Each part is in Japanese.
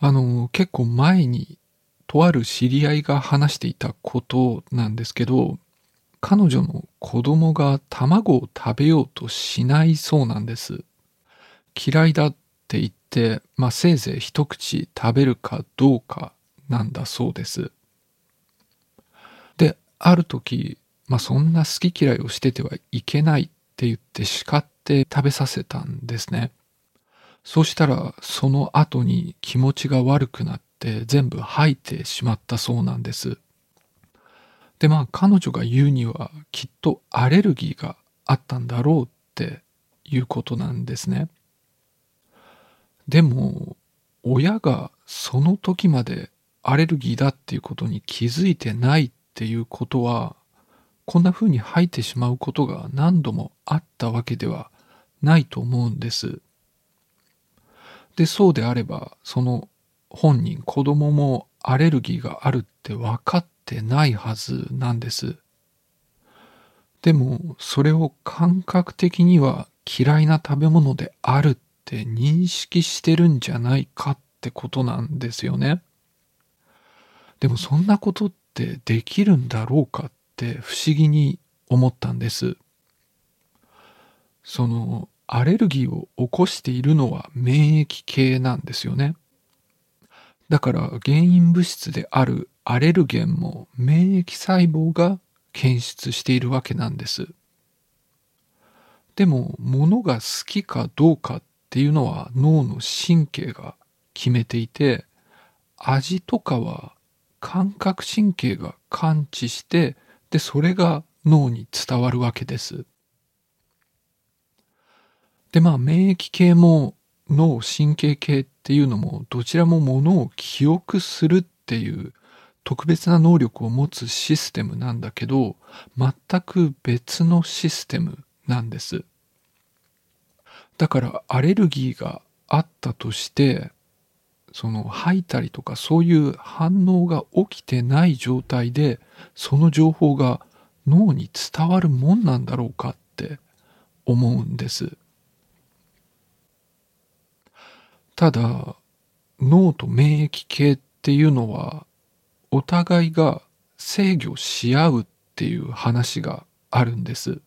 あの、結構前に、とある知り合いが話していたことなんですけど、彼女の子供が卵を食べようとしないそうなんです。嫌いだって言って、まあ、せいぜい一口食べるかどうかなんだそうです。で、ある時、まあ、そんな好き嫌いをしててはいけないって言って叱って食べさせたんですね。そうしたら、その後に気持ちが悪くなって全部吐いてしまったそうなんです。で、まあ彼女が言うにはきっとアレルギーがあったんだろうっていうことなんですね。でも、親がその時までアレルギーだっていうことに気づいてないっていうことは、こんな風に吐いてしまうことが何度もあったわけではないと思うんです。で、そうであれば、その本人、子供もアレルギーがあるって分かってないはずなんです。でも、それを感覚的には嫌いな食べ物であるって認識してるんじゃないかってことなんですよね。でもそんなことってできるんだろうかって不思議に思ったんです。そのアレルギーを起こしているのは免疫系なんですよね。だから原因物質であるアレルゲンも免疫細胞が検出しているわけなんです。でも物が好きかどうかっていうのは脳の神経が決めていて味とかは感覚神経が感知してでそれが脳に伝わるわけです。で、まあ、免疫系も脳神経系っていうのも、どちらもものを記憶するっていう特別な能力を持つシステムなんだけど、全く別のシステムなんです。だからアレルギーがあったとして、その吐いたりとかそういう反応が起きてない状態で、その情報が脳に伝わるもんなんだろうかって思うんです。ただ、脳と免疫系っていうのは、お互いが制御し合うっていう話があるんです。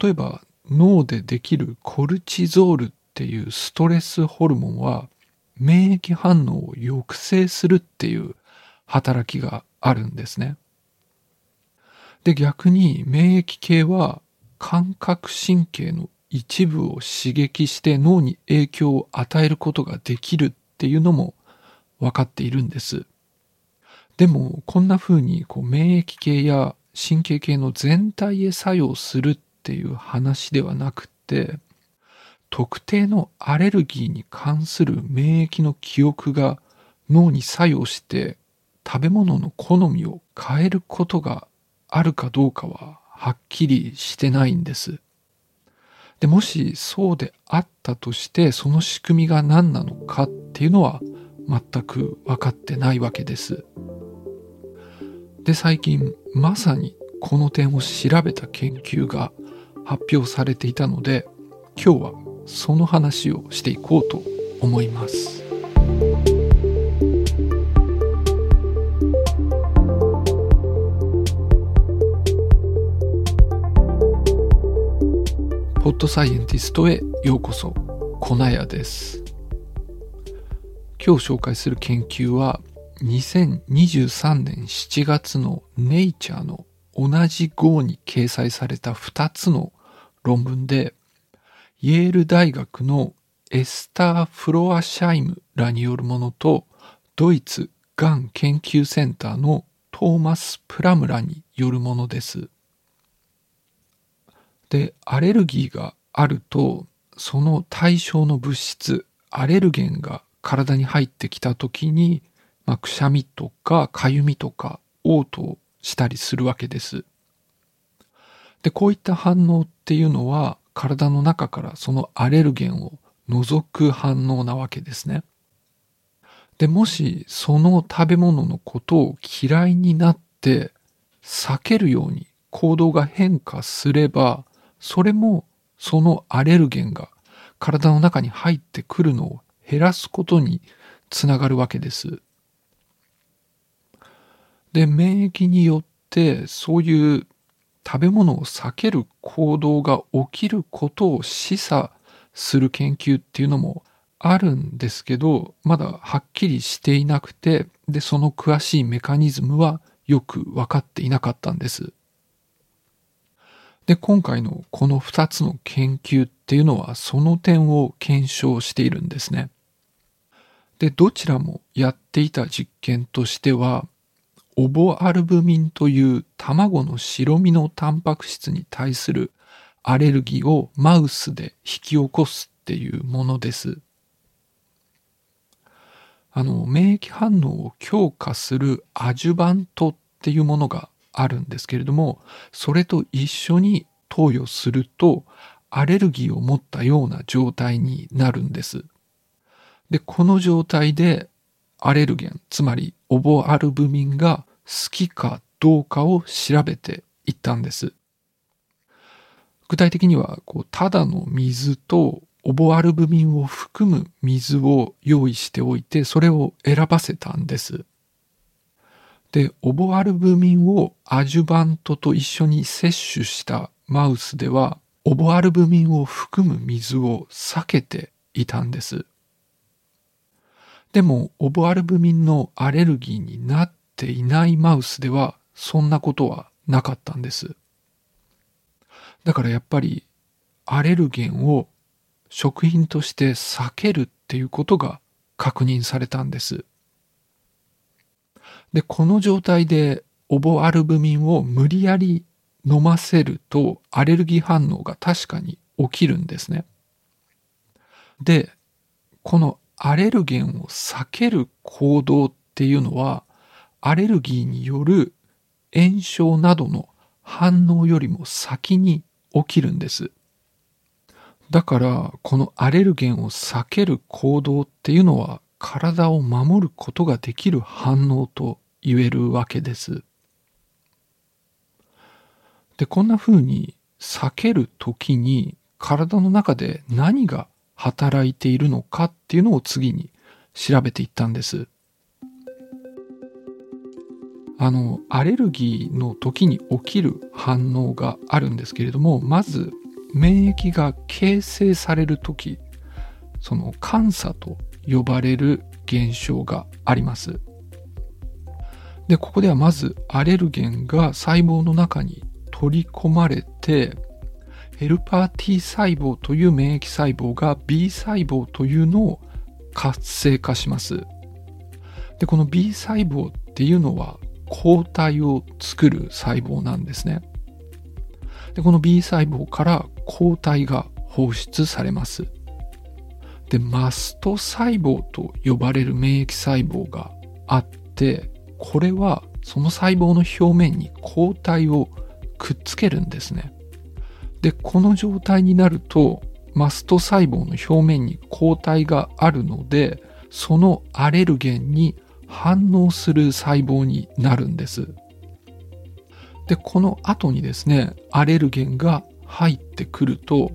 例えば、脳でできるコルチゾールっていうストレスホルモンは、免疫反応を抑制するっていう働きがあるんですね。で、逆に免疫系は感覚神経の一部を刺激して脳に影響を与えることができるっていうのも分かっているんです。でも、こんな風にこう免疫系や神経系の全体へ作用するっていう話ではなくって、特定のアレルギーに関する免疫の記憶が脳に作用して食べ物の好みを変えることがあるかどうかははっきりしてないんです。で、もしそうであったとして、その仕組みが何なのかっていうのは全く分かってないわけです。で、最近まさにこの点を調べた研究が発表されていたので、今日はその話をしていこうと思います。ッドサイエンティストへようこそ、粉屋です。今日紹介する研究は、2023年7月のネイチャーの同じ号に掲載された2つの論文で、イェール大学のエスター・フロアシャイムらによるものと、ドイツがん研究センターのトーマス・プラムらによるものです。で、アレルギーがあると、その対象の物質、アレルゲンが体に入ってきた時に、まあ、くしゃみとかかゆみとか嘔吐したりするわけです。で、こういった反応っていうのは体の中からそのアレルゲンを除く反応なわけですね。で、もしその食べ物のことを嫌いになって避けるように行動が変化すれば、それもそのアレルゲンが体の中に入ってくるのを減らすことにつながるわけです。で、免疫によってそういう食べ物を避ける行動が起きることを示唆する研究っていうのもあるんですけど、まだはっきりしていなくて、で、その詳しいメカニズムはよく分かっていなかったんです。で、今回のこの2つの研究っていうのはその点を検証しているんですね。で、どちらもやっていた実験としては、オボアルブミンという卵の白身のタンパク質に対するアレルギーをマウスで引き起こすっていうものです。あの、免疫反応を強化するアジュバントっていうものがあるんですけれども、それと一緒に投与すると、アレルギーを持ったような状態になるんです。で、この状態でアレルゲン、つまりオボアルブミンが好きかどうかを調べていったんです。具体的には、こう、ただの水とオボアルブミンを含む水を用意しておいて、それを選ばせたんです。で、オボアルブミンをアジュバントと一緒に摂取したマウスでは、オボアルブミンを含む水を避けていたんです。でも、オボアルブミンのアレルギーになっていないマウスでは、そんなことはなかったんです。だからやっぱり、アレルゲンを食品として避けるっていうことが確認されたんです。で、この状態でオボアルブミンを無理やり飲ませるとアレルギー反応が確かに起きるんですね。で、このアレルゲンを避ける行動っていうのはアレルギーによる炎症などの反応よりも先に起きるんです。だからこのアレルゲンを避ける行動っていうのは体を守ることができる反応と言えるわけです。で、こんな風に避けるときに体の中で何が働いているのかっていうのを次に調べていったんです。あの、アレルギーの時に起きる反応があるんですけれども、まず免疫が形成される時、その監査と呼ばれる現象があります。で、ここではまずアレルゲンが細胞の中に取り込まれて、ヘルパー T 細胞という免疫細胞が B 細胞というのを活性化します。で、この B 細胞っていうのは抗体を作る細胞なんですね。で、この B 細胞から抗体が放出されます。で、マスト細胞と呼ばれる免疫細胞があって、これはその細胞の表面に抗体をくっつけるんですね。で、この状態になると、マスト細胞の表面に抗体があるので、そのアレルゲンに反応する細胞になるんです。で、この後にですね、アレルゲンが入ってくると、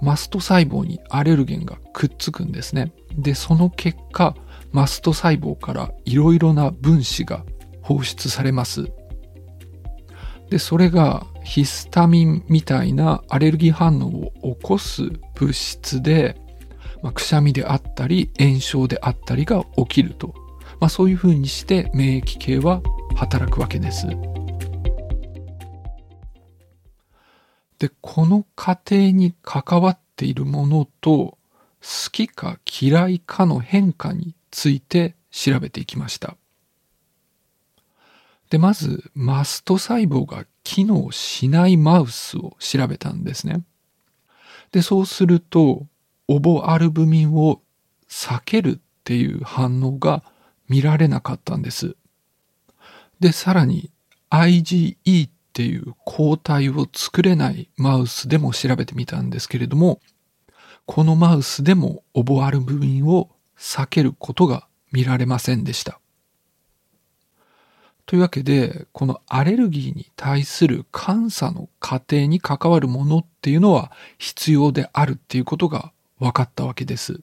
マスト細胞にアレルゲンがくっつくんですね。で、その結果、マスト細胞からいろいろな分子が放出されます。で、それがヒスタミンみたいなアレルギー反応を起こす物質で、まあ、くしゃみであったり炎症であったりが起きると。まあ、そういうふうにして免疫系は働くわけです。で、この過程に関わっているものと、好きか嫌いかの変化について調べていきました。で、まず、マスト細胞が機能しないマウスを調べたんですね。で、そうすると、オボアルブミンを避けるっていう反応が見られなかったんです。で、さらに IgE っていう抗体を作れないマウスでも調べてみたんですけれども、このマウスでもオボアルブミンを避けることが見られませんでした。というわけで、このアレルギーに対する監査の過程に関わるものっていうのは必要であるっていうことが分かったわけです。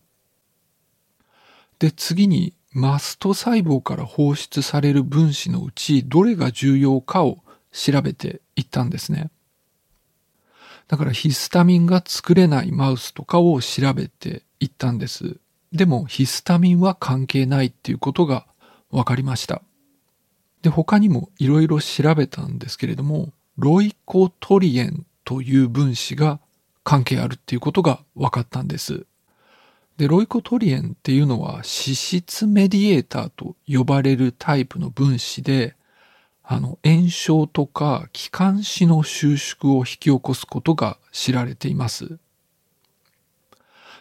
で、次にマスト細胞から放出される分子のうちどれが重要かを調べていったんですね。だからヒスタミンが作れないマウスとかを調べていったんです。でもヒスタミンは関係ないっていうことが分かりました。で、他にもいろいろ調べたんですけれども、ロイコトリエンという分子が関係あるっていうことが分かったんです。で、ロイコトリエンっていうのは脂質メディエーターと呼ばれるタイプの分子で、あの、炎症とか気管支の収縮を引き起こすことが知られています。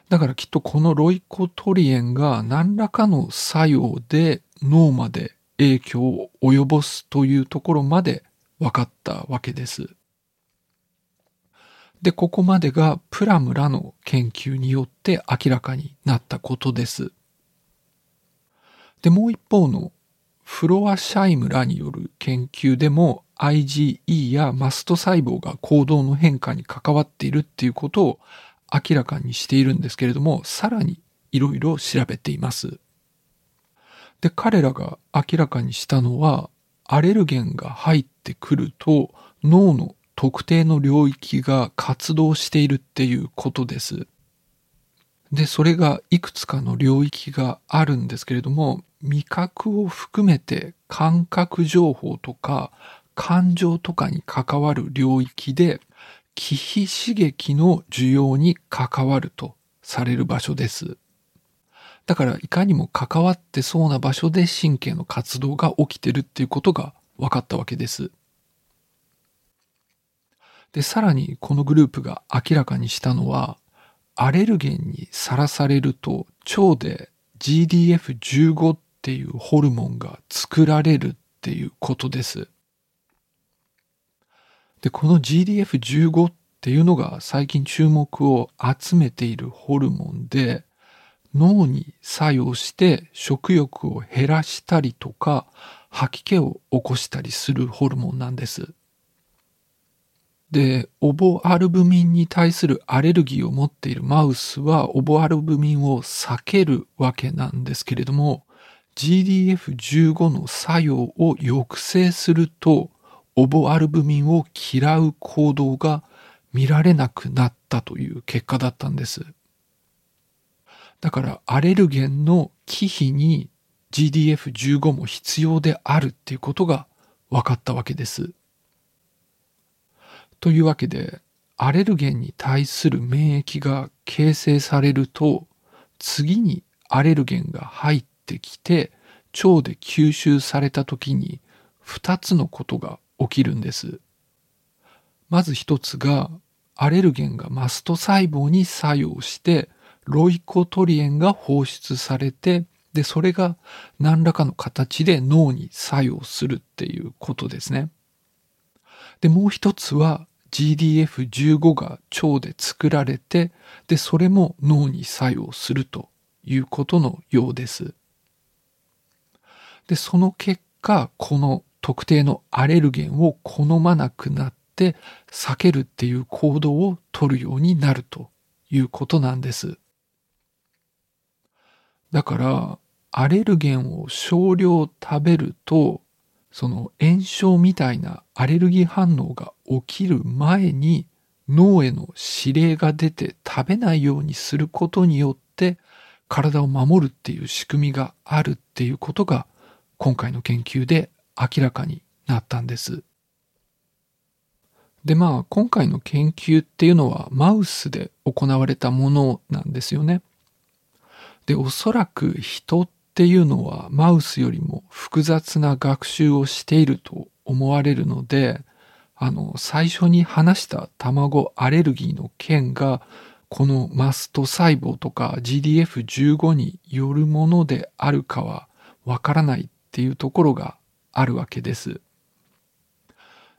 だからきっとこのロイコトリエンが何らかの作用で脳まで影響を及ぼすというところまで分かったわけです。で、ここまでがプラムらの研究によって明らかになったことです。で、もう一方のフロアシャイムらによる研究でも IgE やマスト細胞が行動の変化に関わっているっていうことを明らかにしているんですけれども、さらにいろいろ調べています。で、彼らが明らかにしたのは、アレルゲンが入ってくると脳の特定の領域が活動しているっていうことです。で、それがいくつかの領域があるんですけれども、味覚を含めて感覚情報とか感情とかに関わる領域で、気非刺激の需要に関わるとされる場所です。だからいかにも関わってそうな場所で神経の活動が起きてるっていうことが分かったわけです。で、さらにこのグループが明らかにしたのは、アレルゲンにさらされると腸で GDF15 っていうホルモンが作られるっていうことです。で、この GDF15 っていうのが最近注目を集めているホルモンで、脳に作用して食欲を減らしたりとか吐き気を起こしたりするホルモンなんです。で、オボアルブミンに対するアレルギーを持っているマウスはオボアルブミンを避けるわけなんですけれども、GDF15 の作用を抑制すると、オボアルブミンを嫌う行動が見られなくなったという結果だったんです。だからアレルゲンの忌避に GDF15 も必要であるっていうことが分かったわけです。というわけで、アレルゲンに対する免疫が形成されると、次にアレルゲンが入ってきて、腸で吸収された時に2つのことが起きるんです。まず一つが、アレルゲンがマスト細胞に作用して、ロイコトリエンが放出されて、で、それが何らかの形で脳に作用するっていうことですね。で、もう一つは GDF15 が腸で作られて、で、それも脳に作用するということのようです。で、その結果、この特定のアレルゲンを好まなくなって避けるっていう行動をとるようになるということなんです。だから、アレルゲンを少量食べるとその炎症みたいなアレルギー反応が起きる前に脳への指令が出て食べないようにすることによって体を守るっていう仕組みがあるっていうことが今回の研究で明らかになったんです。でまあ今回の研究っていうのはマウスで行われたものなんですよね。でおそらく人っていうのはマウスよりも複雑な学習をしていると思われるので、あの、最初に話した卵アレルギーの件が、このマスト細胞とか GDF15 によるものであるかはわからないっていうところがあるわけです。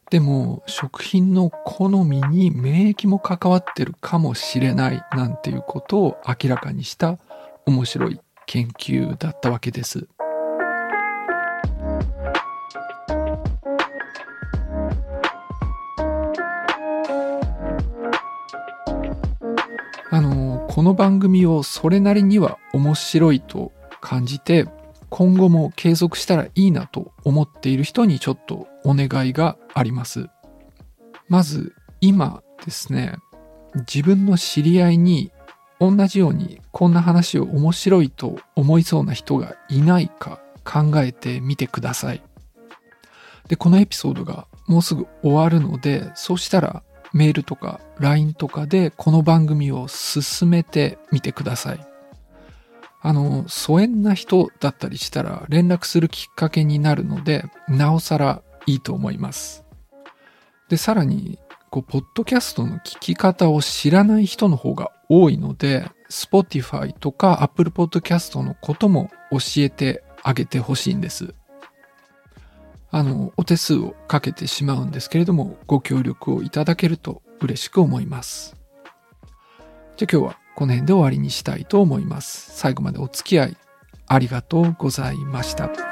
でも食品の好みに免疫も関わってるかもしれないなんていうことを明らかにした面白い研究だったわけです。あのこの番組をそれなりには面白いと感じて、今後も継続したらいいなと思っている人にちょっとお願いがあります。まず、今ですね、自分の知り合いに同じようにこんな話を面白いと思いそうな人がいないか考えてみてください。で、このエピソードがもうすぐ終わるので、そうしたらメールとか LINE とかでこの番組を進めてみてください。あの、疎遠な人だったりしたら連絡するきっかけになるので、なおさらいいと思います。で、さらに、こう、ポッドキャストの聞き方を知らない人の方が多いので、Spotify とか Apple Podcast のことも教えてあげてほしいんです。あの、お手数をかけてしまうんですけれども、ご協力をいただけると嬉しく思います。じゃあ今日はこの辺で終わりにしたいと思います。最後までお付き合いありがとうございました。